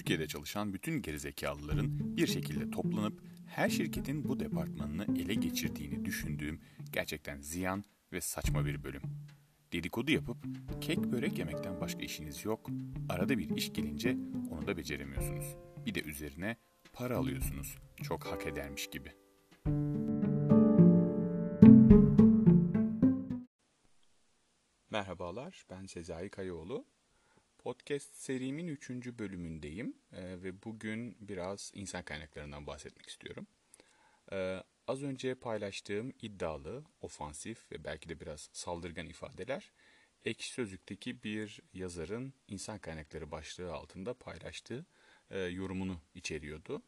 Türkiye'de çalışan bütün gerizekalıların bir şekilde toplanıp her şirketin bu departmanını ele geçirdiğini düşündüğüm gerçekten ziyan ve saçma bir bölüm. Dedikodu yapıp kek börek yemekten başka işiniz yok. Arada bir iş gelince onu da beceremiyorsunuz. Bir de üzerine para alıyorsunuz. Çok hak edermiş gibi. Merhabalar, ben Sezai Kayaoğlu. Podcast serimin 3. bölümündeyim ee, ve bugün biraz insan kaynaklarından bahsetmek istiyorum. Ee, az önce paylaştığım iddialı, ofansif ve belki de biraz saldırgan ifadeler Ekşi Sözlük'teki bir yazarın insan kaynakları başlığı altında paylaştığı e, yorumunu içeriyordu.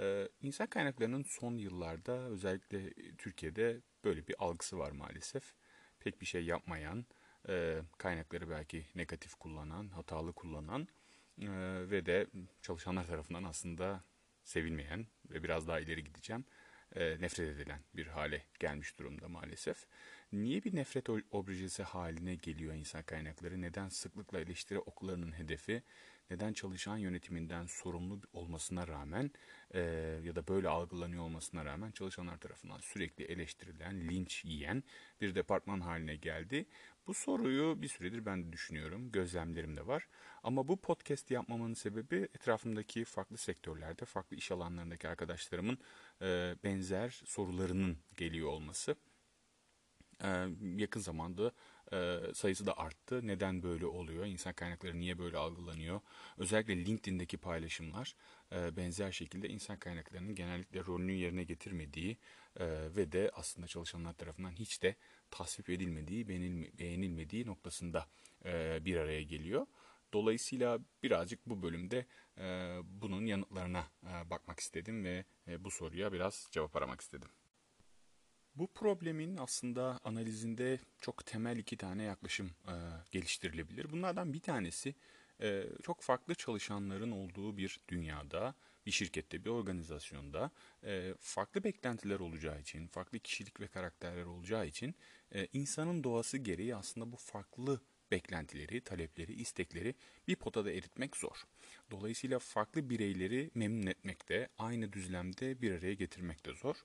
Ee, insan kaynaklarının son yıllarda özellikle Türkiye'de böyle bir algısı var maalesef. Pek bir şey yapmayan, e, kaynakları belki negatif kullanan, hatalı kullanan e, ve de çalışanlar tarafından aslında sevilmeyen ve biraz daha ileri gideceğim e, nefret edilen bir hale gelmiş durumda maalesef. Niye bir nefret objesi haline geliyor insan kaynakları? Neden sıklıkla eleştiri okullarının hedefi? Neden çalışan yönetiminden sorumlu olmasına rağmen e, ya da böyle algılanıyor olmasına rağmen çalışanlar tarafından sürekli eleştirilen, linç yiyen bir departman haline geldi? Bu soruyu bir süredir ben de düşünüyorum, gözlemlerim de var. Ama bu podcast yapmamın sebebi etrafımdaki farklı sektörlerde, farklı iş alanlarındaki arkadaşlarımın e, benzer sorularının geliyor olması. E, yakın zamanda e, sayısı da arttı. Neden böyle oluyor? İnsan kaynakları niye böyle algılanıyor? Özellikle LinkedIn'deki paylaşımlar e, benzer şekilde insan kaynaklarının genellikle rolünü yerine getirmediği e, ve de aslında çalışanlar tarafından hiç de tasvip edilmediği, beğenilmediği noktasında bir araya geliyor. Dolayısıyla birazcık bu bölümde bunun yanıtlarına bakmak istedim ve bu soruya biraz cevap aramak istedim. Bu problemin aslında analizinde çok temel iki tane yaklaşım e, geliştirilebilir. Bunlardan bir tanesi e, çok farklı çalışanların olduğu bir dünyada, bir şirkette, bir organizasyonda e, farklı beklentiler olacağı için, farklı kişilik ve karakterler olacağı için e, insanın doğası gereği aslında bu farklı beklentileri, talepleri, istekleri bir potada eritmek zor. Dolayısıyla farklı bireyleri memnun etmek de aynı düzlemde bir araya getirmek de zor.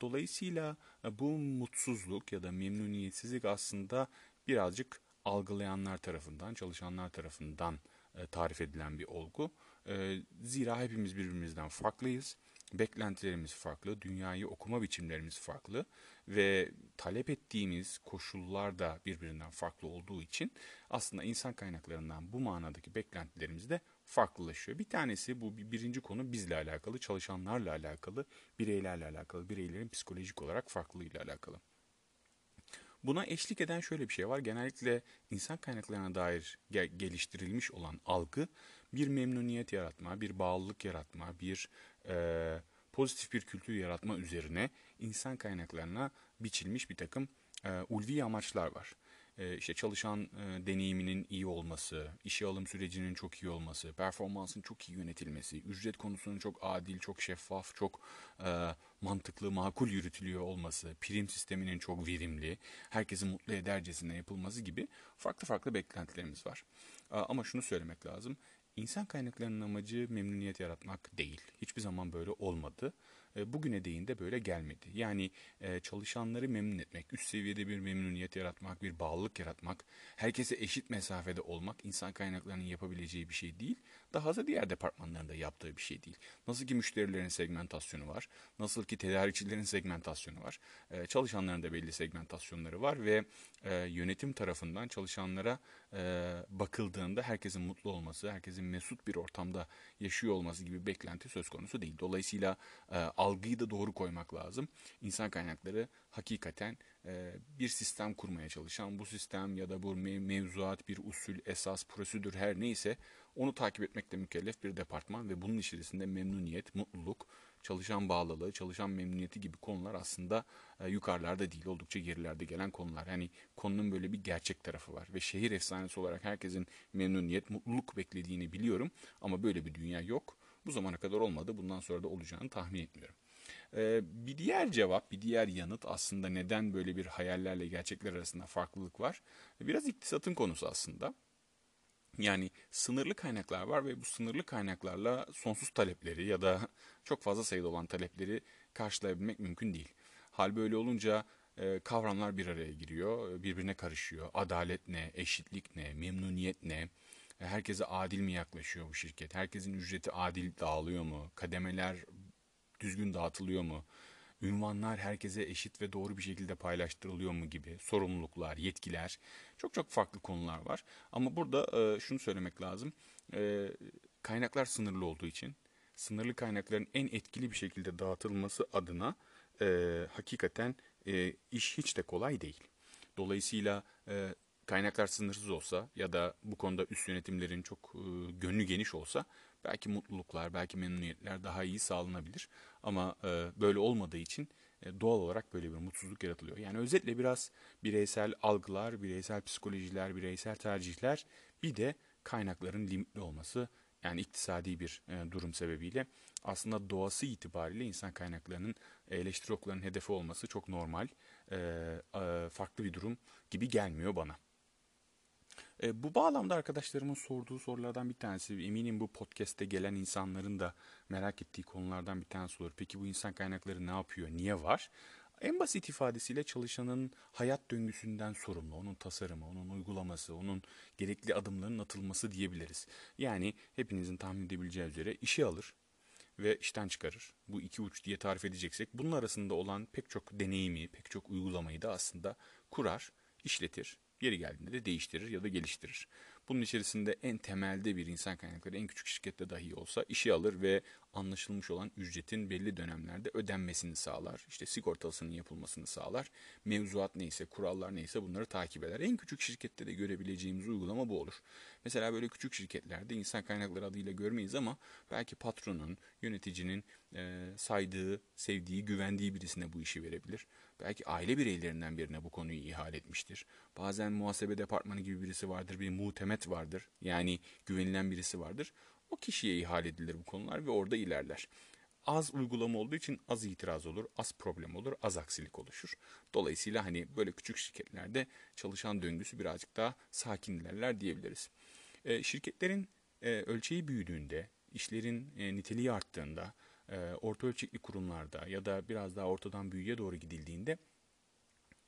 Dolayısıyla e, bu mutsuzluk ya da memnuniyetsizlik aslında birazcık algılayanlar tarafından, çalışanlar tarafından e, tarif edilen bir olgu. E, zira hepimiz birbirimizden farklıyız. Beklentilerimiz farklı, dünyayı okuma biçimlerimiz farklı ve talep ettiğimiz koşullar da birbirinden farklı olduğu için aslında insan kaynaklarından bu manadaki beklentilerimiz de farklılaşıyor. Bir tanesi bu birinci konu bizle alakalı, çalışanlarla alakalı, bireylerle alakalı, bireylerin psikolojik olarak farklılığıyla alakalı. Buna eşlik eden şöyle bir şey var. Genellikle insan kaynaklarına dair geliştirilmiş olan algı bir memnuniyet yaratma, bir bağlılık yaratma, bir e, pozitif bir kültür yaratma üzerine insan kaynaklarına biçilmiş bir takım e, ulvi amaçlar var e, işte çalışan e, deneyiminin iyi olması, işe alım sürecinin çok iyi olması, performansın çok iyi yönetilmesi, ücret konusunun çok adil, çok şeffaf, çok e, mantıklı, makul yürütülüyor olması, prim sisteminin çok verimli, herkesi mutlu edercesine yapılması gibi farklı farklı beklentilerimiz var. E, ama şunu söylemek lazım. İnsan kaynaklarının amacı memnuniyet yaratmak değil. Hiçbir zaman böyle olmadı. E, bugüne değin de böyle gelmedi. Yani e, çalışanları memnun etmek, üst seviyede bir memnuniyet yaratmak, bir bağlılık yaratmak, herkese eşit mesafede olmak insan kaynaklarının yapabileceği bir şey değil. Daha da diğer departmanların da yaptığı bir şey değil. Nasıl ki müşterilerin segmentasyonu var, nasıl ki tedarikçilerin segmentasyonu var, e, çalışanların da belli segmentasyonları var ve yönetim tarafından çalışanlara bakıldığında herkesin mutlu olması, herkesin mesut bir ortamda yaşıyor olması gibi beklenti söz konusu değil. Dolayısıyla algıyı da doğru koymak lazım. İnsan kaynakları hakikaten e, bir sistem kurmaya çalışan, bu sistem ya da bu mevzuat, bir usul, esas, prosedür her neyse onu takip etmekle mükellef bir departman ve bunun içerisinde memnuniyet, mutluluk, çalışan bağlılığı, çalışan memnuniyeti gibi konular aslında e, yukarılarda değil, oldukça gerilerde gelen konular. Yani konunun böyle bir gerçek tarafı var ve şehir efsanesi olarak herkesin memnuniyet, mutluluk beklediğini biliyorum ama böyle bir dünya yok. Bu zamana kadar olmadı. Bundan sonra da olacağını tahmin etmiyorum. Ee, bir diğer cevap, bir diğer yanıt aslında neden böyle bir hayallerle gerçekler arasında farklılık var? Biraz iktisatın konusu aslında. Yani sınırlı kaynaklar var ve bu sınırlı kaynaklarla sonsuz talepleri ya da çok fazla sayıda olan talepleri karşılayabilmek mümkün değil. Hal böyle olunca e, kavramlar bir araya giriyor, birbirine karışıyor. Adalet ne, eşitlik ne, memnuniyet ne, herkese adil mi yaklaşıyor bu şirket, herkesin ücreti adil dağılıyor mu, kademeler düzgün dağıtılıyor mu, ünvanlar herkese eşit ve doğru bir şekilde paylaştırılıyor mu gibi sorumluluklar, yetkiler çok çok farklı konular var. Ama burada e, şunu söylemek lazım. E, kaynaklar sınırlı olduğu için sınırlı kaynakların en etkili bir şekilde dağıtılması adına e, hakikaten e, iş hiç de kolay değil. Dolayısıyla e, kaynaklar sınırsız olsa ya da bu konuda üst yönetimlerin çok e, gönlü geniş olsa belki mutluluklar, belki memnuniyetler daha iyi sağlanabilir. Ama e, böyle olmadığı için doğal olarak böyle bir mutsuzluk yaratılıyor. Yani özetle biraz bireysel algılar, bireysel psikolojiler, bireysel tercihler bir de kaynakların limitli olması yani iktisadi bir e, durum sebebiyle aslında doğası itibariyle insan kaynaklarının eleştiri oklarının hedefi olması çok normal, e, e, farklı bir durum gibi gelmiyor bana. E, bu bağlamda arkadaşlarımın sorduğu sorulardan bir tanesi, eminim bu podcast'te gelen insanların da merak ettiği konulardan bir tanesi olur. Peki bu insan kaynakları ne yapıyor, niye var? En basit ifadesiyle çalışanın hayat döngüsünden sorumlu, onun tasarımı, onun uygulaması, onun gerekli adımların atılması diyebiliriz. Yani hepinizin tahmin edebileceği üzere işi alır ve işten çıkarır. Bu iki uç diye tarif edeceksek bunun arasında olan pek çok deneyimi, pek çok uygulamayı da aslında kurar, işletir Yeri geldiğinde de değiştirir ya da geliştirir. Bunun içerisinde en temelde bir insan kaynakları en küçük şirkette dahi olsa işi alır ve anlaşılmış olan ücretin belli dönemlerde ödenmesini sağlar. İşte sigortalısının yapılmasını sağlar. Mevzuat neyse, kurallar neyse bunları takip eder. En küçük şirkette de görebileceğimiz uygulama bu olur. Mesela böyle küçük şirketlerde insan kaynakları adıyla görmeyiz ama belki patronun, yöneticinin saydığı, sevdiği, güvendiği birisine bu işi verebilir. Belki aile bireylerinden birine bu konuyu ihale etmiştir. Bazen muhasebe departmanı gibi birisi vardır, bir muhtemet vardır. Yani güvenilen birisi vardır. O kişiye ihale edilir bu konular ve orada ilerler. Az uygulama olduğu için az itiraz olur, az problem olur, az aksilik oluşur. Dolayısıyla hani böyle küçük şirketlerde çalışan döngüsü birazcık daha sakin ilerler diyebiliriz. E, şirketlerin e, ölçeği büyüdüğünde, işlerin e, niteliği arttığında, orta ölçekli kurumlarda ya da biraz daha ortadan büyüye doğru gidildiğinde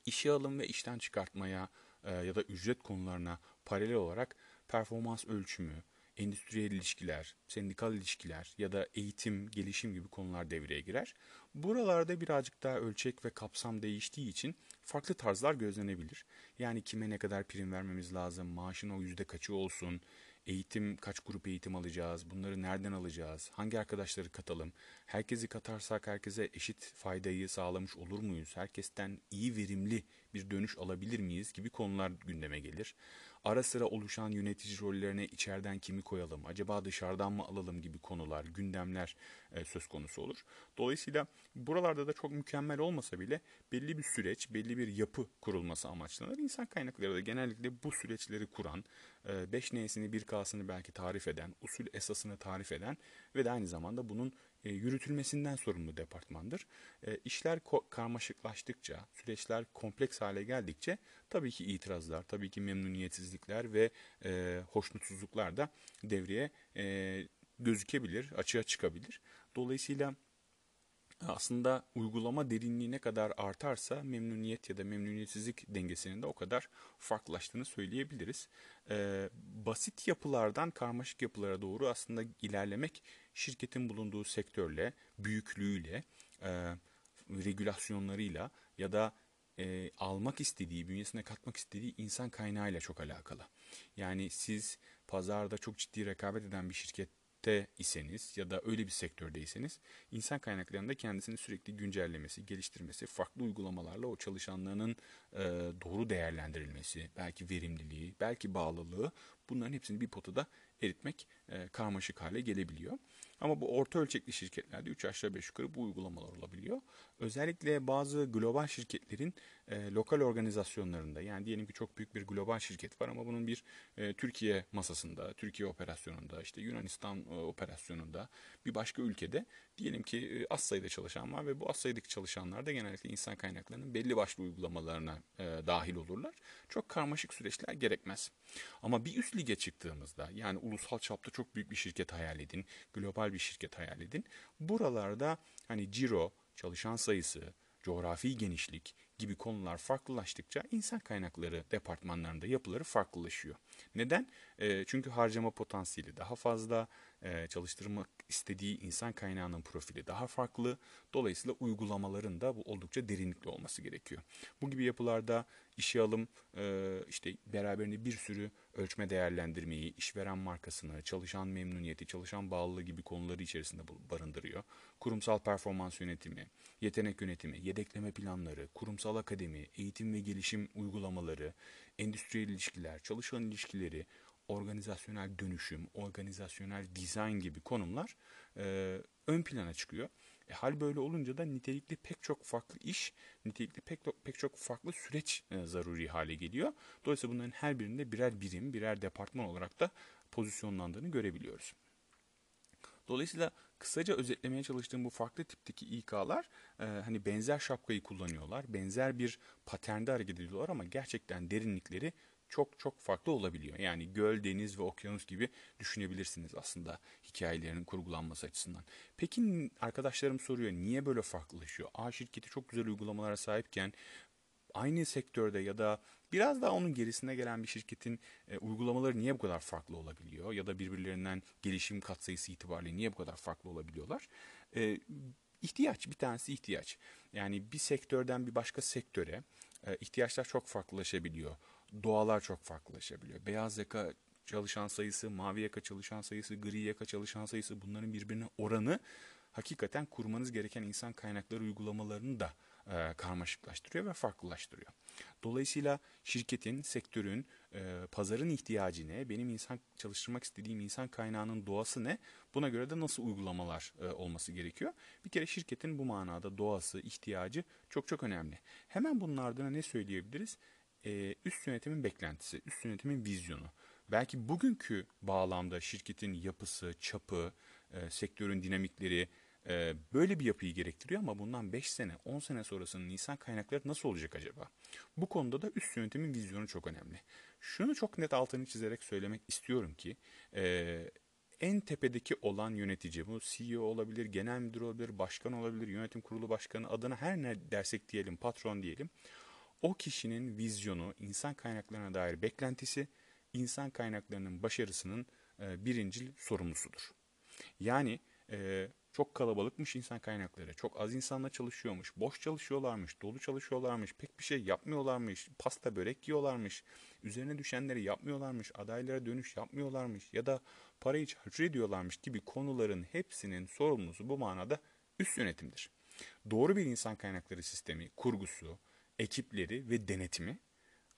işe alım ve işten çıkartmaya e, ya da ücret konularına paralel olarak performans ölçümü, endüstriyel ilişkiler, sendikal ilişkiler ya da eğitim, gelişim gibi konular devreye girer. Buralarda birazcık daha ölçek ve kapsam değiştiği için farklı tarzlar gözlenebilir. Yani kime ne kadar prim vermemiz lazım, maaşın o yüzde kaçı olsun, eğitim, kaç grup eğitim alacağız, bunları nereden alacağız, hangi arkadaşları katalım, herkesi katarsak herkese eşit faydayı sağlamış olur muyuz, herkesten iyi verimli bir dönüş alabilir miyiz gibi konular gündeme gelir ara sıra oluşan yönetici rollerine içeriden kimi koyalım, acaba dışarıdan mı alalım gibi konular, gündemler e, söz konusu olur. Dolayısıyla buralarda da çok mükemmel olmasa bile belli bir süreç, belli bir yapı kurulması amaçlanır. İnsan kaynakları da genellikle bu süreçleri kuran, 5 e, N'sini 1 K'sını belki tarif eden, usul esasını tarif eden ve de aynı zamanda bunun e, yürütülmesinden sorumlu departmandır. E, işler karmaşıklaştıkça, süreçler kompleks hale geldikçe tabii ki itirazlar, tabii ki memnuniyetsizlikler ve e, hoşnutsuzluklar da devreye e, gözükebilir, açığa çıkabilir. Dolayısıyla aslında uygulama derinliği ne kadar artarsa memnuniyet ya da memnuniyetsizlik dengesinin de o kadar farklılaştığını söyleyebiliriz. Ee, basit yapılardan karmaşık yapılara doğru aslında ilerlemek şirketin bulunduğu sektörle, büyüklüğüyle, e, regülasyonlarıyla ya da e, almak istediği, bünyesine katmak istediği insan kaynağıyla çok alakalı. Yani siz pazarda çok ciddi rekabet eden bir şirket sektörde iseniz ya da öyle bir sektördeyseniz insan kaynaklarında kendisini sürekli güncellemesi, geliştirmesi, farklı uygulamalarla o çalışanlarının e, doğru değerlendirilmesi, belki verimliliği, belki bağlılığı bunların hepsini bir potada eritmek e, karmaşık hale gelebiliyor. Ama bu orta ölçekli şirketlerde 3 aşağı 5 yukarı bu uygulamalar olabiliyor. Özellikle bazı global şirketlerin e, lokal organizasyonlarında yani diyelim ki çok büyük bir global şirket var ama bunun bir e, Türkiye masasında, Türkiye operasyonunda, işte Yunanistan e, operasyonunda bir başka ülkede diyelim ki e, az sayıda çalışan var ve bu az sayıdaki çalışanlar da genellikle insan kaynaklarının belli başlı uygulamalarına e, dahil olurlar. Çok karmaşık süreçler gerekmez. Ama bir üst lige çıktığımızda yani ulusal çapta çok büyük bir şirket hayal edin, global bir şirket hayal edin. Buralarda hani ciro, çalışan sayısı, coğrafi genişlik gibi konular farklılaştıkça insan kaynakları departmanlarında yapıları farklılaşıyor. Neden? Çünkü harcama potansiyeli daha fazla, e, çalıştırmak istediği insan kaynağının profili daha farklı. Dolayısıyla uygulamaların da bu oldukça derinlikli olması gerekiyor. Bu gibi yapılarda işe alım e, işte beraberinde bir sürü ölçme değerlendirmeyi, işveren markasını, çalışan memnuniyeti, çalışan bağlılığı gibi konuları içerisinde barındırıyor. Kurumsal performans yönetimi, yetenek yönetimi, yedekleme planları, kurumsal akademi, eğitim ve gelişim uygulamaları, endüstriyel ilişkiler, çalışan ilişkileri, organizasyonel dönüşüm, organizasyonel dizayn gibi konumlar e, ön plana çıkıyor. E, hal böyle olunca da nitelikli pek çok farklı iş, nitelikli pek, pek çok farklı süreç e, zaruri hale geliyor. Dolayısıyla bunların her birinde birer birim, birer departman olarak da pozisyonlandığını görebiliyoruz. Dolayısıyla kısaca özetlemeye çalıştığım bu farklı tipteki İK'lar e, hani benzer şapkayı kullanıyorlar, benzer bir paternde hareket ediyorlar ama gerçekten derinlikleri çok çok farklı olabiliyor. Yani göl, deniz ve okyanus gibi düşünebilirsiniz aslında hikayelerinin kurgulanması açısından. Peki arkadaşlarım soruyor niye böyle farklılaşıyor? A şirketi çok güzel uygulamalara sahipken aynı sektörde ya da biraz daha onun gerisine gelen bir şirketin e, uygulamaları niye bu kadar farklı olabiliyor? Ya da birbirlerinden gelişim katsayısı itibariyle niye bu kadar farklı olabiliyorlar? E, ihtiyaç, bir tanesi ihtiyaç. Yani bir sektörden bir başka sektöre e, ihtiyaçlar çok farklılaşabiliyor doğalar çok farklılaşabiliyor. Beyaz yaka çalışan sayısı, mavi yaka çalışan sayısı, gri yaka çalışan sayısı bunların birbirine oranı hakikaten kurmanız gereken insan kaynakları uygulamalarını da e, karmaşıklaştırıyor ve farklılaştırıyor. Dolayısıyla şirketin, sektörün, e, pazarın ihtiyacı ne, benim insan çalıştırmak istediğim insan kaynağının doğası ne, buna göre de nasıl uygulamalar e, olması gerekiyor. Bir kere şirketin bu manada doğası, ihtiyacı çok çok önemli. Hemen bunun ardına ne söyleyebiliriz? E, üst yönetimin beklentisi, üst yönetimin vizyonu. Belki bugünkü bağlamda şirketin yapısı, çapı, e, sektörün dinamikleri e, böyle bir yapıyı gerektiriyor ama bundan 5 sene, 10 sene sonrasının insan kaynakları nasıl olacak acaba? Bu konuda da üst yönetimin vizyonu çok önemli. Şunu çok net altını çizerek söylemek istiyorum ki e, en tepedeki olan yönetici, bu CEO olabilir, genel müdür olabilir, başkan olabilir, yönetim kurulu başkanı adına her ne dersek diyelim, patron diyelim o kişinin vizyonu, insan kaynaklarına dair beklentisi, insan kaynaklarının başarısının e, birincil sorumlusudur. Yani e, çok kalabalıkmış insan kaynakları, çok az insanla çalışıyormuş, boş çalışıyorlarmış, dolu çalışıyorlarmış, pek bir şey yapmıyorlarmış, pasta börek yiyorlarmış, üzerine düşenleri yapmıyorlarmış, adaylara dönüş yapmıyorlarmış ya da parayı çarçur ediyorlarmış gibi konuların hepsinin sorumlusu bu manada üst yönetimdir. Doğru bir insan kaynakları sistemi, kurgusu, ekipleri ve denetimi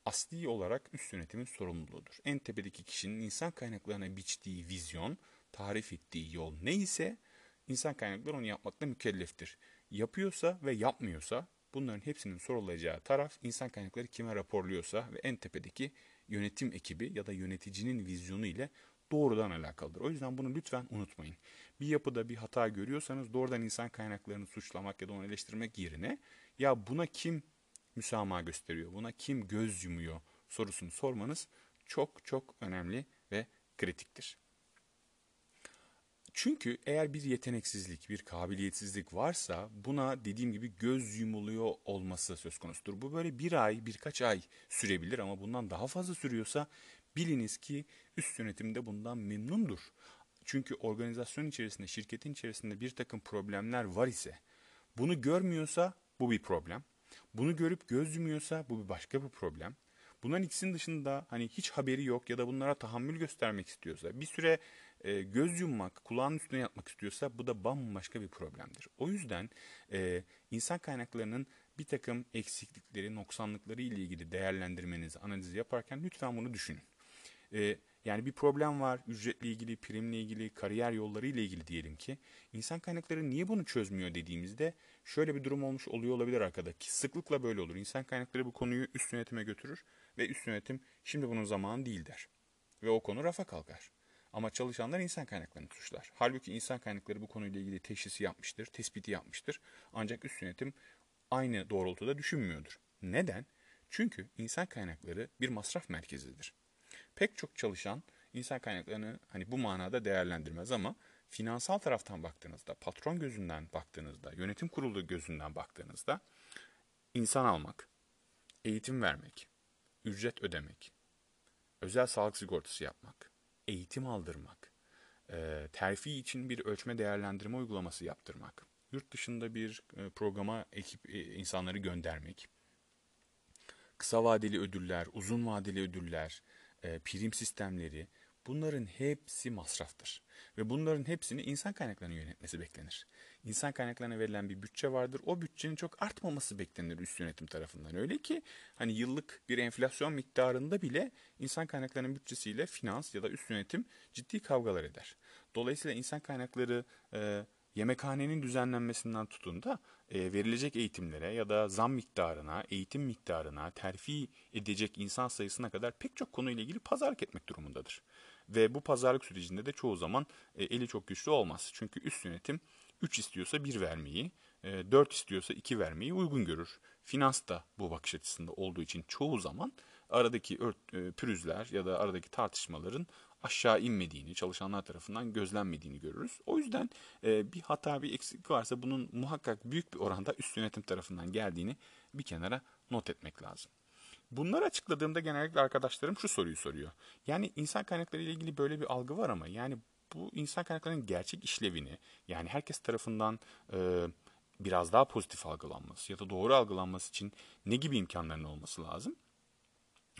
asli olarak üst yönetimin sorumluluğudur. En tepedeki kişinin insan kaynaklarına biçtiği vizyon, tarif ettiği yol neyse insan kaynakları onu yapmakla mükelleftir. Yapıyorsa ve yapmıyorsa bunların hepsinin sorulacağı taraf insan kaynakları kime raporluyorsa ve en tepedeki yönetim ekibi ya da yöneticinin vizyonu ile doğrudan alakalıdır. O yüzden bunu lütfen unutmayın. Bir yapıda bir hata görüyorsanız doğrudan insan kaynaklarını suçlamak ya da onu eleştirmek yerine ya buna kim müsamaha gösteriyor? Buna kim göz yumuyor sorusunu sormanız çok çok önemli ve kritiktir. Çünkü eğer bir yeteneksizlik, bir kabiliyetsizlik varsa buna dediğim gibi göz yumuluyor olması söz konusudur. Bu böyle bir ay, birkaç ay sürebilir ama bundan daha fazla sürüyorsa biliniz ki üst yönetimde bundan memnundur. Çünkü organizasyon içerisinde, şirketin içerisinde bir takım problemler var ise bunu görmüyorsa bu bir problem. Bunu görüp göz yumuyorsa bu bir başka bir problem. Bunların ikisinin dışında hani hiç haberi yok ya da bunlara tahammül göstermek istiyorsa, bir süre e, göz yummak, kulağın üstüne yatmak istiyorsa bu da bambaşka bir problemdir. O yüzden e, insan kaynaklarının bir takım eksiklikleri, noksanlıkları ile ilgili değerlendirmenizi, analizi yaparken lütfen bunu düşünün. E, yani bir problem var ücretle ilgili, primle ilgili, kariyer yolları ile ilgili diyelim ki. insan kaynakları niye bunu çözmüyor dediğimizde şöyle bir durum olmuş oluyor olabilir arkada ki sıklıkla böyle olur. İnsan kaynakları bu konuyu üst yönetime götürür ve üst yönetim şimdi bunun zamanı değil der. Ve o konu rafa kalkar. Ama çalışanlar insan kaynaklarını suçlar. Halbuki insan kaynakları bu konuyla ilgili teşhisi yapmıştır, tespiti yapmıştır. Ancak üst yönetim aynı doğrultuda düşünmüyordur. Neden? Çünkü insan kaynakları bir masraf merkezidir. Pek çok çalışan insan kaynaklarını hani bu manada değerlendirmez ama finansal taraftan baktığınızda, patron gözünden baktığınızda, yönetim kurulu gözünden baktığınızda insan almak, eğitim vermek, ücret ödemek, özel sağlık sigortası yapmak, eğitim aldırmak, e, terfi için bir ölçme değerlendirme uygulaması yaptırmak, yurt dışında bir e, programa ekip e, insanları göndermek, kısa vadeli ödüller, uzun vadeli ödüller, prim sistemleri bunların hepsi masraftır. Ve bunların hepsini insan kaynaklarının yönetmesi beklenir. İnsan kaynaklarına verilen bir bütçe vardır. O bütçenin çok artmaması beklenir üst yönetim tarafından. Öyle ki hani yıllık bir enflasyon miktarında bile insan kaynaklarının bütçesiyle finans ya da üst yönetim ciddi kavgalar eder. Dolayısıyla insan kaynakları e, yemekhanenin düzenlenmesinden tutun da e, verilecek eğitimlere ya da zam miktarına, eğitim miktarına, terfi edecek insan sayısına kadar pek çok konuyla ilgili pazarlık etmek durumundadır. Ve bu pazarlık sürecinde de çoğu zaman e, eli çok güçlü olmaz. Çünkü üst yönetim 3 istiyorsa 1 vermeyi, 4 e, istiyorsa 2 vermeyi uygun görür. Finans da bu bakış açısında olduğu için çoğu zaman aradaki e, pürüzler ya da aradaki tartışmaların aşağı inmediğini, çalışanlar tarafından gözlenmediğini görürüz. O yüzden bir hata, bir eksik varsa bunun muhakkak büyük bir oranda üst yönetim tarafından geldiğini bir kenara not etmek lazım. Bunları açıkladığımda genellikle arkadaşlarım şu soruyu soruyor. Yani insan kaynakları ile ilgili böyle bir algı var ama yani bu insan kaynaklarının gerçek işlevini yani herkes tarafından e, biraz daha pozitif algılanması ya da doğru algılanması için ne gibi imkanların olması lazım?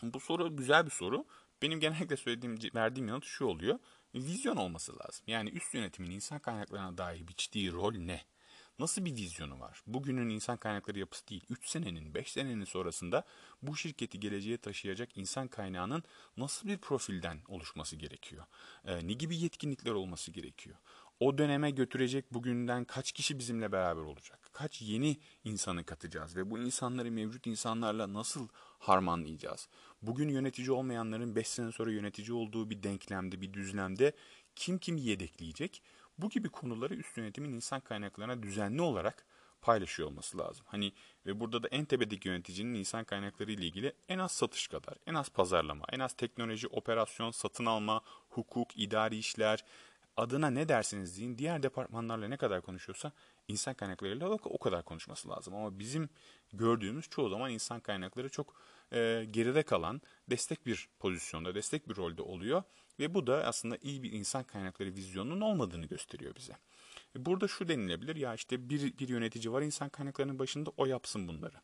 Bu soru güzel bir soru. Benim genellikle söylediğim, verdiğim yanıt şu oluyor. Vizyon olması lazım. Yani üst yönetimin insan kaynaklarına dair biçtiği rol ne? Nasıl bir vizyonu var? Bugünün insan kaynakları yapısı değil, 3 senenin, 5 senenin sonrasında bu şirketi geleceğe taşıyacak insan kaynağının nasıl bir profilden oluşması gerekiyor? Ee, ne gibi yetkinlikler olması gerekiyor? O döneme götürecek bugünden kaç kişi bizimle beraber olacak? Kaç yeni insanı katacağız ve bu insanları mevcut insanlarla nasıl harmanlayacağız? Bugün yönetici olmayanların 5 sene sonra yönetici olduğu bir denklemde, bir düzlemde kim kimi yedekleyecek? Bu gibi konuları üst yönetimin insan kaynaklarına düzenli olarak paylaşıyor olması lazım. Hani ve burada da en tepedeki yöneticinin insan kaynakları ile ilgili en az satış kadar, en az pazarlama, en az teknoloji, operasyon, satın alma, hukuk, idari işler, adına ne dersiniz deyin diğer departmanlarla ne kadar konuşuyorsa insan kaynaklarıyla o kadar konuşması lazım. Ama bizim gördüğümüz çoğu zaman insan kaynakları çok e, geride kalan destek bir pozisyonda, destek bir rolde oluyor. Ve bu da aslında iyi bir insan kaynakları vizyonunun olmadığını gösteriyor bize. Burada şu denilebilir ya işte bir, bir yönetici var insan kaynaklarının başında o yapsın bunları.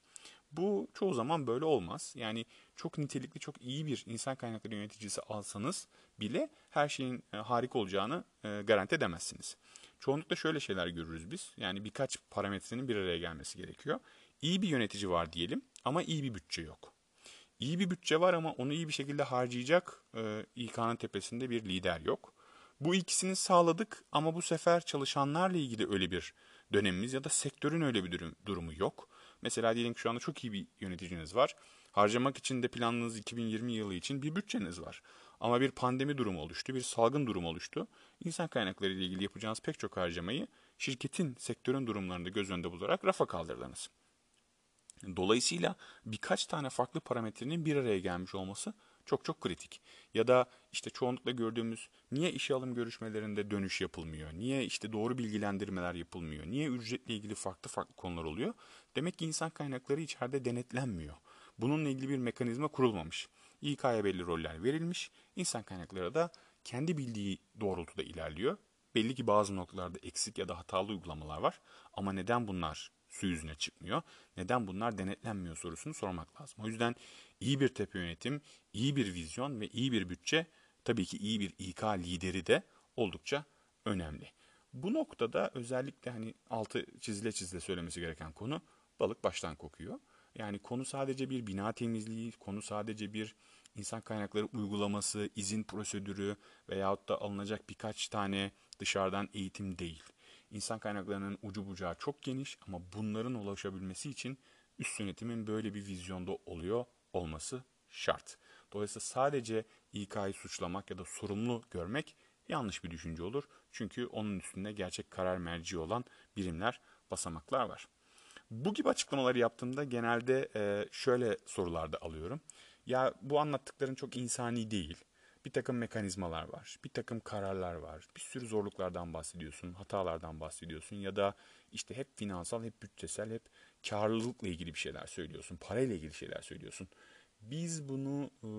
Bu çoğu zaman böyle olmaz. Yani çok nitelikli, çok iyi bir insan kaynakları yöneticisi alsanız bile her şeyin e, harika olacağını e, garanti edemezsiniz. Çoğunlukla şöyle şeyler görürüz biz. Yani birkaç parametrenin bir araya gelmesi gerekiyor. İyi bir yönetici var diyelim ama iyi bir bütçe yok. İyi bir bütçe var ama onu iyi bir şekilde harcayacak e, İK'nın tepesinde bir lider yok. Bu ikisini sağladık ama bu sefer çalışanlarla ilgili öyle bir dönemimiz ya da sektörün öyle bir durum, durumu yok. Mesela diyelim ki şu anda çok iyi bir yöneticiniz var. Harcamak için de planınız 2020 yılı için bir bütçeniz var. Ama bir pandemi durumu oluştu, bir salgın durumu oluştu. İnsan kaynakları ile ilgili yapacağınız pek çok harcamayı şirketin, sektörün durumlarını göz önünde bularak rafa kaldırdınız. Dolayısıyla birkaç tane farklı parametrenin bir araya gelmiş olması çok çok kritik. Ya da işte çoğunlukla gördüğümüz niye işe alım görüşmelerinde dönüş yapılmıyor? Niye işte doğru bilgilendirmeler yapılmıyor? Niye ücretle ilgili farklı farklı konular oluyor? Demek ki insan kaynakları içeride denetlenmiyor. Bununla ilgili bir mekanizma kurulmamış. İK'ya belli roller verilmiş. İnsan kaynakları da kendi bildiği doğrultuda ilerliyor. Belli ki bazı noktalarda eksik ya da hatalı uygulamalar var. Ama neden bunlar su yüzüne çıkmıyor? Neden bunlar denetlenmiyor sorusunu sormak lazım. O yüzden iyi bir tepe yönetim, iyi bir vizyon ve iyi bir bütçe tabii ki iyi bir İK lideri de oldukça önemli. Bu noktada özellikle hani altı çizile çizile söylemesi gereken konu balık baştan kokuyor. Yani konu sadece bir bina temizliği, konu sadece bir insan kaynakları uygulaması, izin prosedürü veyahut da alınacak birkaç tane dışarıdan eğitim değil. İnsan kaynaklarının ucu bucağı çok geniş ama bunların ulaşabilmesi için üst yönetimin böyle bir vizyonda oluyor olması şart. Dolayısıyla sadece İK'yı suçlamak ya da sorumlu görmek yanlış bir düşünce olur. Çünkü onun üstünde gerçek karar merci olan birimler, basamaklar var. Bu gibi açıklamaları yaptığımda genelde şöyle sorularda alıyorum. Ya bu anlattıkların çok insani değil. Bir takım mekanizmalar var, bir takım kararlar var, bir sürü zorluklardan bahsediyorsun, hatalardan bahsediyorsun ya da işte hep finansal, hep bütçesel, hep karlılıkla ilgili bir şeyler söylüyorsun, parayla ilgili şeyler söylüyorsun. Biz bunu e,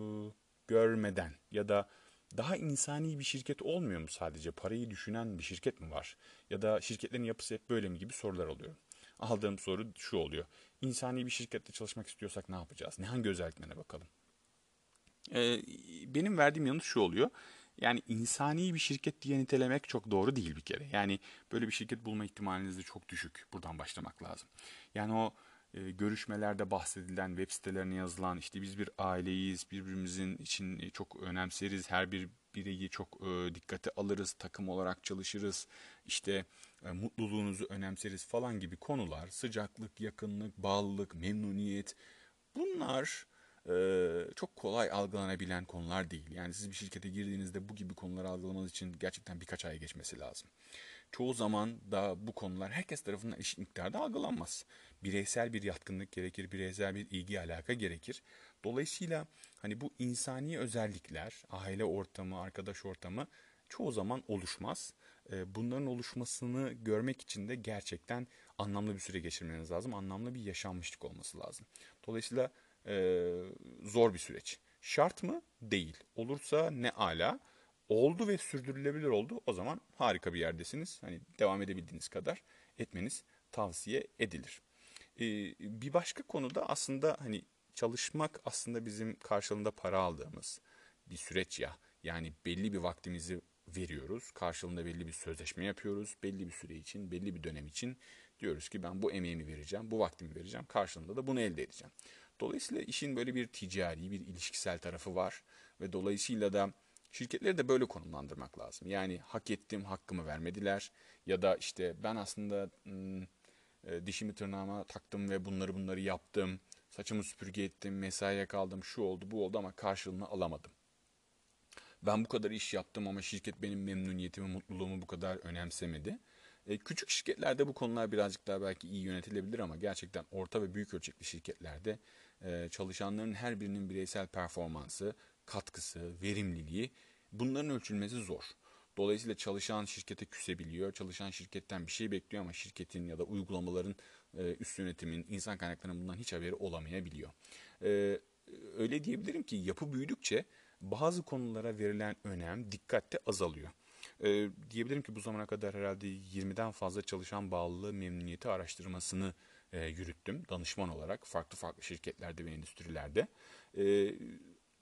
görmeden ya da daha insani bir şirket olmuyor mu sadece? Parayı düşünen bir şirket mi var? Ya da şirketlerin yapısı hep böyle mi gibi sorular oluyor. Aldığım soru şu oluyor. İnsani bir şirkette çalışmak istiyorsak ne yapacağız? Ne hangi özelliklerine bakalım? Ee, benim verdiğim yanıt şu oluyor. Yani insani bir şirket diye nitelemek çok doğru değil bir kere. Yani böyle bir şirket bulma ihtimaliniz de çok düşük. Buradan başlamak lazım. Yani o e, görüşmelerde bahsedilen, web sitelerine yazılan işte biz bir aileyiz, birbirimizin için çok önemseriz, her bir bireyi çok e, dikkate alırız, takım olarak çalışırız, işte e, mutluluğunuzu önemseriz falan gibi konular, sıcaklık, yakınlık, bağlılık, memnuniyet bunlar çok kolay algılanabilen konular değil. Yani siz bir şirkete girdiğinizde bu gibi konuları algılamanız için gerçekten birkaç ay geçmesi lazım çoğu zaman da bu konular herkes tarafından eşit miktarda algılanmaz. Bireysel bir yatkınlık gerekir, bireysel bir ilgi alaka gerekir. Dolayısıyla hani bu insani özellikler, aile ortamı, arkadaş ortamı çoğu zaman oluşmaz. Ee, bunların oluşmasını görmek için de gerçekten anlamlı bir süre geçirmeniz lazım. Anlamlı bir yaşanmışlık olması lazım. Dolayısıyla e, zor bir süreç. Şart mı? Değil. Olursa ne ala oldu ve sürdürülebilir oldu o zaman harika bir yerdesiniz. Hani devam edebildiğiniz kadar etmeniz tavsiye edilir. Ee, bir başka konuda aslında hani çalışmak aslında bizim karşılığında para aldığımız bir süreç ya. Yani belli bir vaktimizi veriyoruz. Karşılığında belli bir sözleşme yapıyoruz. Belli bir süre için, belli bir dönem için diyoruz ki ben bu emeğimi vereceğim, bu vaktimi vereceğim. Karşılığında da bunu elde edeceğim. Dolayısıyla işin böyle bir ticari, bir ilişkisel tarafı var ve dolayısıyla da Şirketleri de böyle konumlandırmak lazım. Yani hak ettim, hakkımı vermediler ya da işte ben aslında ım, e, dişimi tırnağıma taktım ve bunları bunları yaptım. Saçımı süpürge ettim, mesaiye kaldım, şu oldu, bu oldu ama karşılığını alamadım. Ben bu kadar iş yaptım ama şirket benim memnuniyetimi, mutluluğumu bu kadar önemsemedi. E, küçük şirketlerde bu konular birazcık daha belki iyi yönetilebilir ama gerçekten orta ve büyük ölçekli şirketlerde e, çalışanların her birinin bireysel performansı, katkısı, verimliliği bunların ölçülmesi zor. Dolayısıyla çalışan şirkete küsebiliyor. Çalışan şirketten bir şey bekliyor ama şirketin ya da uygulamaların e, üst yönetimin, insan kaynaklarının bundan hiç haberi olamayabiliyor. Öyle diyebilirim ki yapı büyüdükçe bazı konulara verilen önem, dikkat de azalıyor. E, diyebilirim ki bu zamana kadar herhalde 20'den fazla çalışan bağlılığı memnuniyeti araştırmasını yürüttüm danışman olarak farklı farklı şirketlerde ve endüstrilerde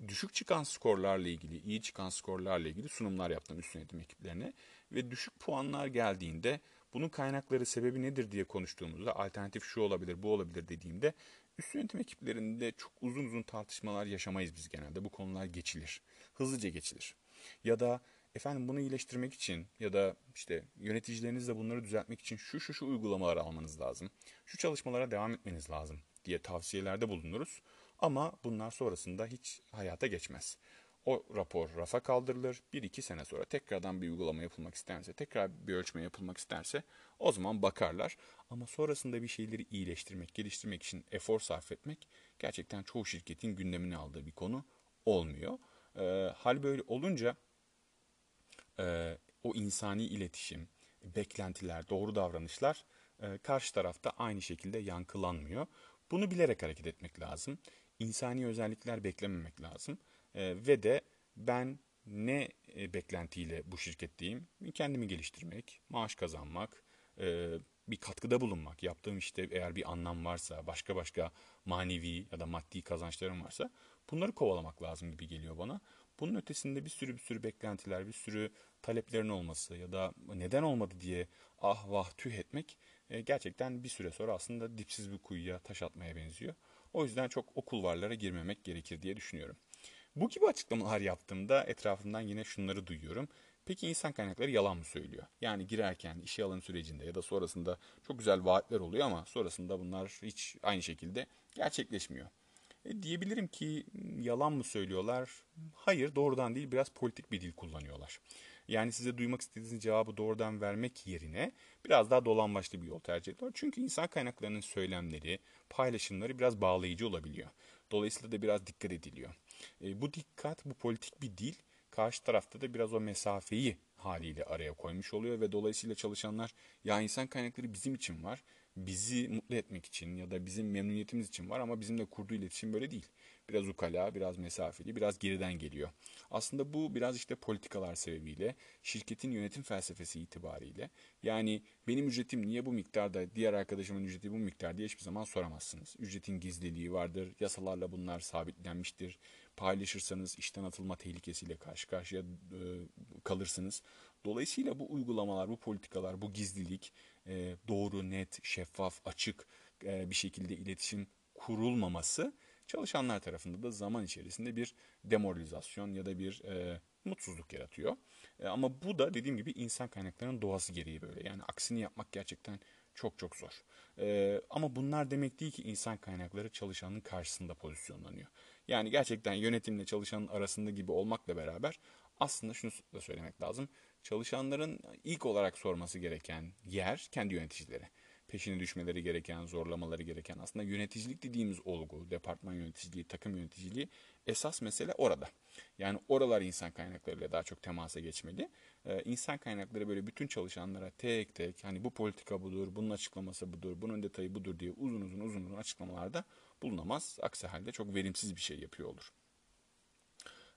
düşük çıkan skorlarla ilgili, iyi çıkan skorlarla ilgili sunumlar yaptım üst yönetim ekiplerine. Ve düşük puanlar geldiğinde bunun kaynakları sebebi nedir diye konuştuğumuzda alternatif şu olabilir, bu olabilir dediğimde üst yönetim ekiplerinde çok uzun uzun tartışmalar yaşamayız biz genelde. Bu konular geçilir. Hızlıca geçilir. Ya da efendim bunu iyileştirmek için ya da işte yöneticilerinizle bunları düzeltmek için şu şu şu uygulamaları almanız lazım. Şu çalışmalara devam etmeniz lazım diye tavsiyelerde bulunuruz. Ama bunlar sonrasında hiç hayata geçmez. O rapor rafa kaldırılır. Bir iki sene sonra tekrardan bir uygulama yapılmak isterse, tekrar bir ölçme yapılmak isterse o zaman bakarlar. Ama sonrasında bir şeyleri iyileştirmek, geliştirmek için efor sarf etmek gerçekten çoğu şirketin gündemine aldığı bir konu olmuyor. E, hal böyle olunca e, o insani iletişim, beklentiler, doğru davranışlar e, karşı tarafta aynı şekilde yankılanmıyor. Bunu bilerek hareket etmek lazım insani özellikler beklememek lazım. E, ve de ben ne e, beklentiyle bu şirketteyim? Kendimi geliştirmek, maaş kazanmak, e, bir katkıda bulunmak, yaptığım işte eğer bir anlam varsa, başka başka manevi ya da maddi kazançlarım varsa bunları kovalamak lazım gibi geliyor bana. Bunun ötesinde bir sürü bir sürü beklentiler, bir sürü taleplerin olması ya da neden olmadı diye ah vah tüh etmek e, gerçekten bir süre sonra aslında dipsiz bir kuyuya taş atmaya benziyor. O yüzden çok o kulvarlara girmemek gerekir diye düşünüyorum. Bu gibi açıklamalar yaptığımda etrafımdan yine şunları duyuyorum. Peki insan kaynakları yalan mı söylüyor? Yani girerken işe alım sürecinde ya da sonrasında çok güzel vaatler oluyor ama sonrasında bunlar hiç aynı şekilde gerçekleşmiyor. E, diyebilirim ki yalan mı söylüyorlar? Hayır doğrudan değil biraz politik bir dil kullanıyorlar. Yani size duymak istediğiniz cevabı doğrudan vermek yerine biraz daha dolambaçlı bir yol tercih ediyorlar. Çünkü insan kaynaklarının söylemleri, paylaşımları biraz bağlayıcı olabiliyor. Dolayısıyla da biraz dikkat ediliyor. E, bu dikkat, bu politik bir dil karşı tarafta da biraz o mesafeyi haliyle araya koymuş oluyor ve dolayısıyla çalışanlar ya insan kaynakları bizim için var, bizi mutlu etmek için ya da bizim memnuniyetimiz için var ama bizimle kurduğu iletişim böyle değil. Biraz ukala, biraz mesafeli, biraz geriden geliyor. Aslında bu biraz işte politikalar sebebiyle, şirketin yönetim felsefesi itibariyle yani benim ücretim niye bu miktarda, diğer arkadaşımın ücreti bu miktar diye hiçbir zaman soramazsınız. Ücretin gizliliği vardır, yasalarla bunlar sabitlenmiştir. Paylaşırsanız işten atılma tehlikesiyle karşı karşıya e, kalırsınız. Dolayısıyla bu uygulamalar, bu politikalar, bu gizlilik e, doğru, net, şeffaf, açık e, bir şekilde iletişim kurulmaması çalışanlar tarafında da zaman içerisinde bir demoralizasyon ya da bir e, mutsuzluk yaratıyor. Ama bu da dediğim gibi insan kaynaklarının doğası gereği böyle. Yani aksini yapmak gerçekten çok çok zor. Ama bunlar demek değil ki insan kaynakları çalışanın karşısında pozisyonlanıyor. Yani gerçekten yönetimle çalışanın arasında gibi olmakla beraber aslında şunu da söylemek lazım. Çalışanların ilk olarak sorması gereken yer kendi yöneticileri peşine düşmeleri gereken, zorlamaları gereken aslında yöneticilik dediğimiz olgu, departman yöneticiliği, takım yöneticiliği esas mesele orada. Yani oralar insan kaynaklarıyla daha çok temasa geçmeli. Ee, insan kaynakları böyle bütün çalışanlara tek tek hani bu politika budur, bunun açıklaması budur, bunun detayı budur diye uzun uzun uzun uzun açıklamalarda bulunamaz. Aksi halde çok verimsiz bir şey yapıyor olur.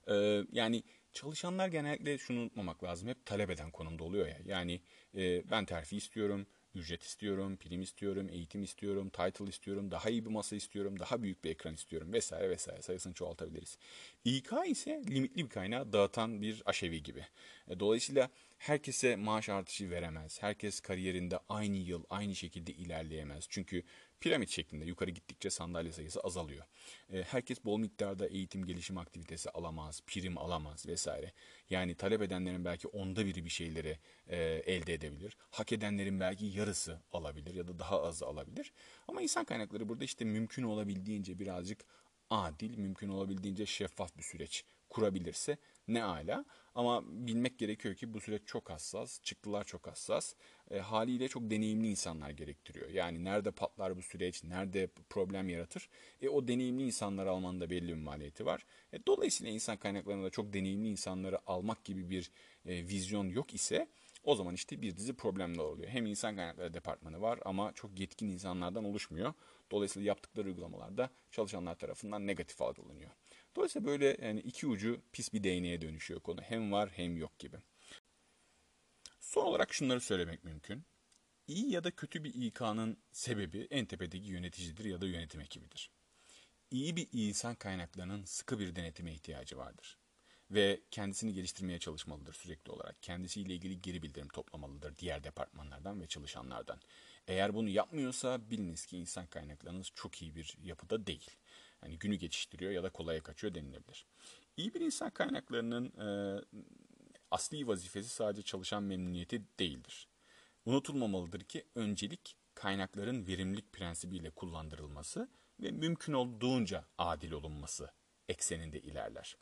Ee, yani çalışanlar genellikle şunu unutmamak lazım. Hep talep eden konumda oluyor ya. Yani e, ben terfi istiyorum, ücret istiyorum, prim istiyorum, eğitim istiyorum, title istiyorum, daha iyi bir masa istiyorum, daha büyük bir ekran istiyorum vesaire vesaire sayısını çoğaltabiliriz. İK ise limitli bir kaynağı dağıtan bir aşevi gibi. E, dolayısıyla herkese maaş artışı veremez. Herkes kariyerinde aynı yıl aynı şekilde ilerleyemez. Çünkü piramit şeklinde yukarı gittikçe sandalye sayısı azalıyor. E, herkes bol miktarda eğitim gelişim aktivitesi alamaz, prim alamaz vesaire. Yani talep edenlerin belki onda biri bir şeyleri e, elde edebilir. Hak edenlerin belki yarısı alabilir ya da daha azı alabilir. Ama insan kaynakları burada işte mümkün olabildiğince birazcık adil, mümkün olabildiğince şeffaf bir süreç kurabilirse ne ala. Ama bilmek gerekiyor ki bu süreç çok hassas, çıktılar çok hassas. E, haliyle çok deneyimli insanlar gerektiriyor. Yani nerede patlar bu süreç, nerede problem yaratır. E, o deneyimli insanları almanın da belli bir maliyeti var. E, dolayısıyla insan kaynaklarında çok deneyimli insanları almak gibi bir e, vizyon yok ise o zaman işte bir dizi problemler oluyor. Hem insan kaynakları departmanı var ama çok yetkin insanlardan oluşmuyor. Dolayısıyla yaptıkları uygulamalarda çalışanlar tarafından negatif algılanıyor. Dolayısıyla böyle yani iki ucu pis bir değneğe dönüşüyor konu. Hem var hem yok gibi. Son olarak şunları söylemek mümkün. İyi ya da kötü bir İK'nın sebebi en tepedeki yöneticidir ya da yönetim ekibidir. İyi bir insan kaynaklarının sıkı bir denetime ihtiyacı vardır. Ve kendisini geliştirmeye çalışmalıdır sürekli olarak. Kendisiyle ilgili geri bildirim toplamalıdır diğer departmanlardan ve çalışanlardan. Eğer bunu yapmıyorsa biliniz ki insan kaynaklarınız çok iyi bir yapıda değil. Yani günü geçiştiriyor ya da kolaya kaçıyor denilebilir. İyi bir insan kaynaklarının e, asli vazifesi sadece çalışan memnuniyeti değildir. Unutulmamalıdır ki öncelik kaynakların verimlilik prensibiyle kullandırılması ve mümkün olduğunca adil olunması ekseninde ilerler.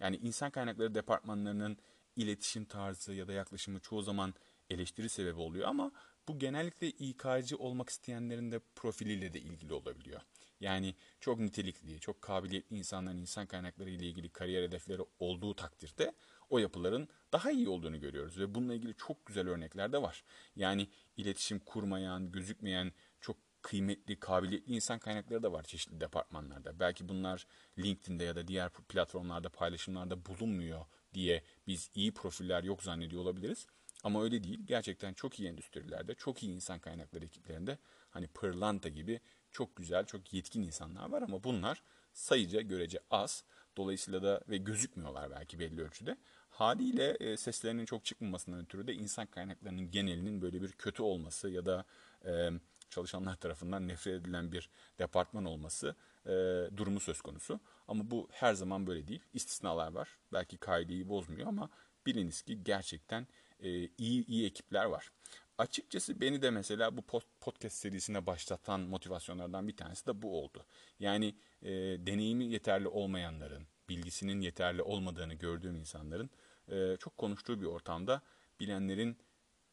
Yani insan kaynakları departmanlarının iletişim tarzı ya da yaklaşımı çoğu zaman eleştiri sebebi oluyor ama bu genellikle İK'cı olmak isteyenlerin de profiliyle de ilgili olabiliyor. Yani çok nitelikli, çok kabiliyetli insanların insan kaynakları ile ilgili kariyer hedefleri olduğu takdirde o yapıların daha iyi olduğunu görüyoruz. Ve bununla ilgili çok güzel örnekler de var. Yani iletişim kurmayan, gözükmeyen çok kıymetli, kabiliyetli insan kaynakları da var çeşitli departmanlarda. Belki bunlar LinkedIn'de ya da diğer platformlarda, paylaşımlarda bulunmuyor diye biz iyi profiller yok zannediyor olabiliriz. Ama öyle değil. Gerçekten çok iyi endüstrilerde, çok iyi insan kaynakları ekiplerinde hani pırlanta gibi çok güzel, çok yetkin insanlar var ama bunlar sayıca görece az. Dolayısıyla da ve gözükmüyorlar belki belli ölçüde. Haliyle e, seslerinin çok çıkmamasından ötürü de insan kaynaklarının genelinin böyle bir kötü olması ya da e, çalışanlar tarafından nefret edilen bir departman olması e, durumu söz konusu. Ama bu her zaman böyle değil. İstisnalar var. Belki kaideyi bozmuyor ama biliniz ki gerçekten e, iyi iyi ekipler var. Açıkçası beni de mesela bu podcast serisine başlatan motivasyonlardan bir tanesi de bu oldu. Yani e, deneyimi yeterli olmayanların, bilgisinin yeterli olmadığını gördüğüm insanların e, çok konuştuğu bir ortamda bilenlerin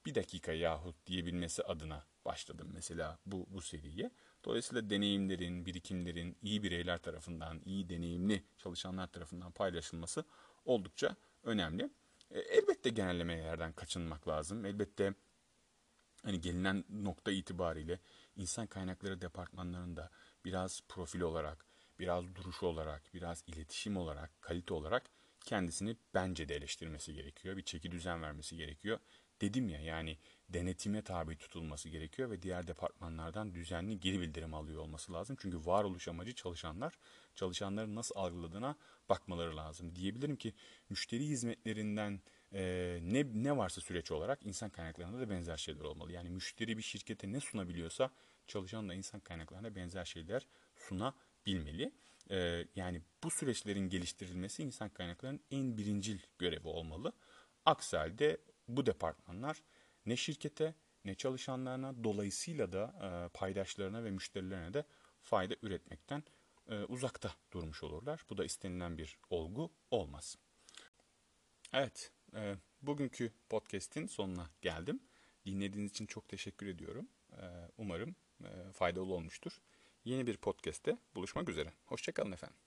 bir dakika yahut diyebilmesi adına başladım mesela bu, bu seriye. Dolayısıyla deneyimlerin, birikimlerin iyi bireyler tarafından, iyi deneyimli çalışanlar tarafından paylaşılması oldukça önemli. E, elbette genellemelerden kaçınmak lazım. Elbette hani gelinen nokta itibariyle insan kaynakları departmanlarında biraz profil olarak, biraz duruş olarak, biraz iletişim olarak, kalite olarak kendisini bence de eleştirmesi gerekiyor. Bir çeki düzen vermesi gerekiyor. Dedim ya yani denetime tabi tutulması gerekiyor ve diğer departmanlardan düzenli geri bildirim alıyor olması lazım. Çünkü varoluş amacı çalışanlar, çalışanların nasıl algıladığına bakmaları lazım. Diyebilirim ki müşteri hizmetlerinden e, ne, ne varsa süreç olarak insan kaynaklarında da benzer şeyler olmalı. Yani müşteri bir şirkete ne sunabiliyorsa çalışan da insan kaynaklarına benzer şeyler sunabilmeli. E, yani bu süreçlerin geliştirilmesi insan kaynaklarının en birincil görevi olmalı. Aksi halde bu departmanlar ne şirkete ne çalışanlarına dolayısıyla da e, paydaşlarına ve müşterilerine de fayda üretmekten e, uzakta durmuş olurlar. Bu da istenilen bir olgu olmaz. Evet, e, bugünkü podcast'in sonuna geldim. Dinlediğiniz için çok teşekkür ediyorum. E, umarım e, faydalı olmuştur. Yeni bir podcast'te buluşmak üzere. Hoşçakalın efendim.